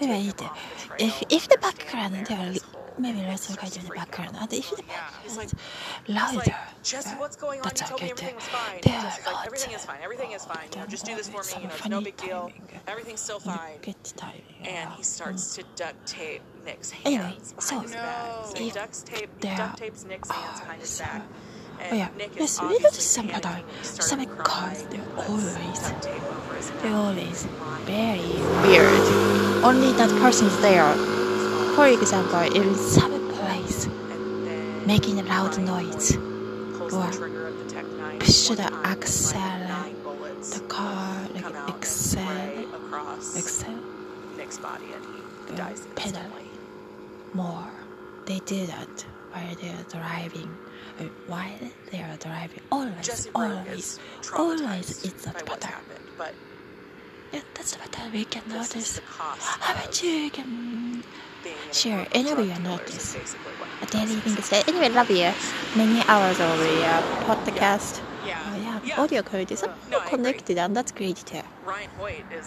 maybe I need to. If if the background they are maybe let's look at the background. And if the background is louder, Jesse, uh, what's going on? that's You told me okay. everything was fine. There are like, lots. everything is fine. Everything is fine. You know, just do this for me. You know, no big deal. Everything's still fine. Good timing. And he starts mm. to duct tape Nick's hands Anyway, behind so- his back. So he If duct tape there duct tapes Nick's hands behind his back. Oh And yeah, Nick yes, is we did obviously some other panicking. He started some cars. They're always duct tape over his they're always very weird. Only that person's there. For example, in some place making a loud noise. Or of the Tec-9 push the time, and, like, acceler- nine bullets the car like come out and excel excel Nick's body and he uh, dies pedal more. They do that while they are driving. Uh, while they are driving, always, always, always, it's that pattern. Happened, but Yeah, that's the pattern we can notice. How about you can Share enormous any you notice. basically what a he daily thing to say? Anyway, love you. Many hours of the uh, podcast. Yeah. Oh, yeah, audio quality is connected, and that's great too. Ryan Hoyt is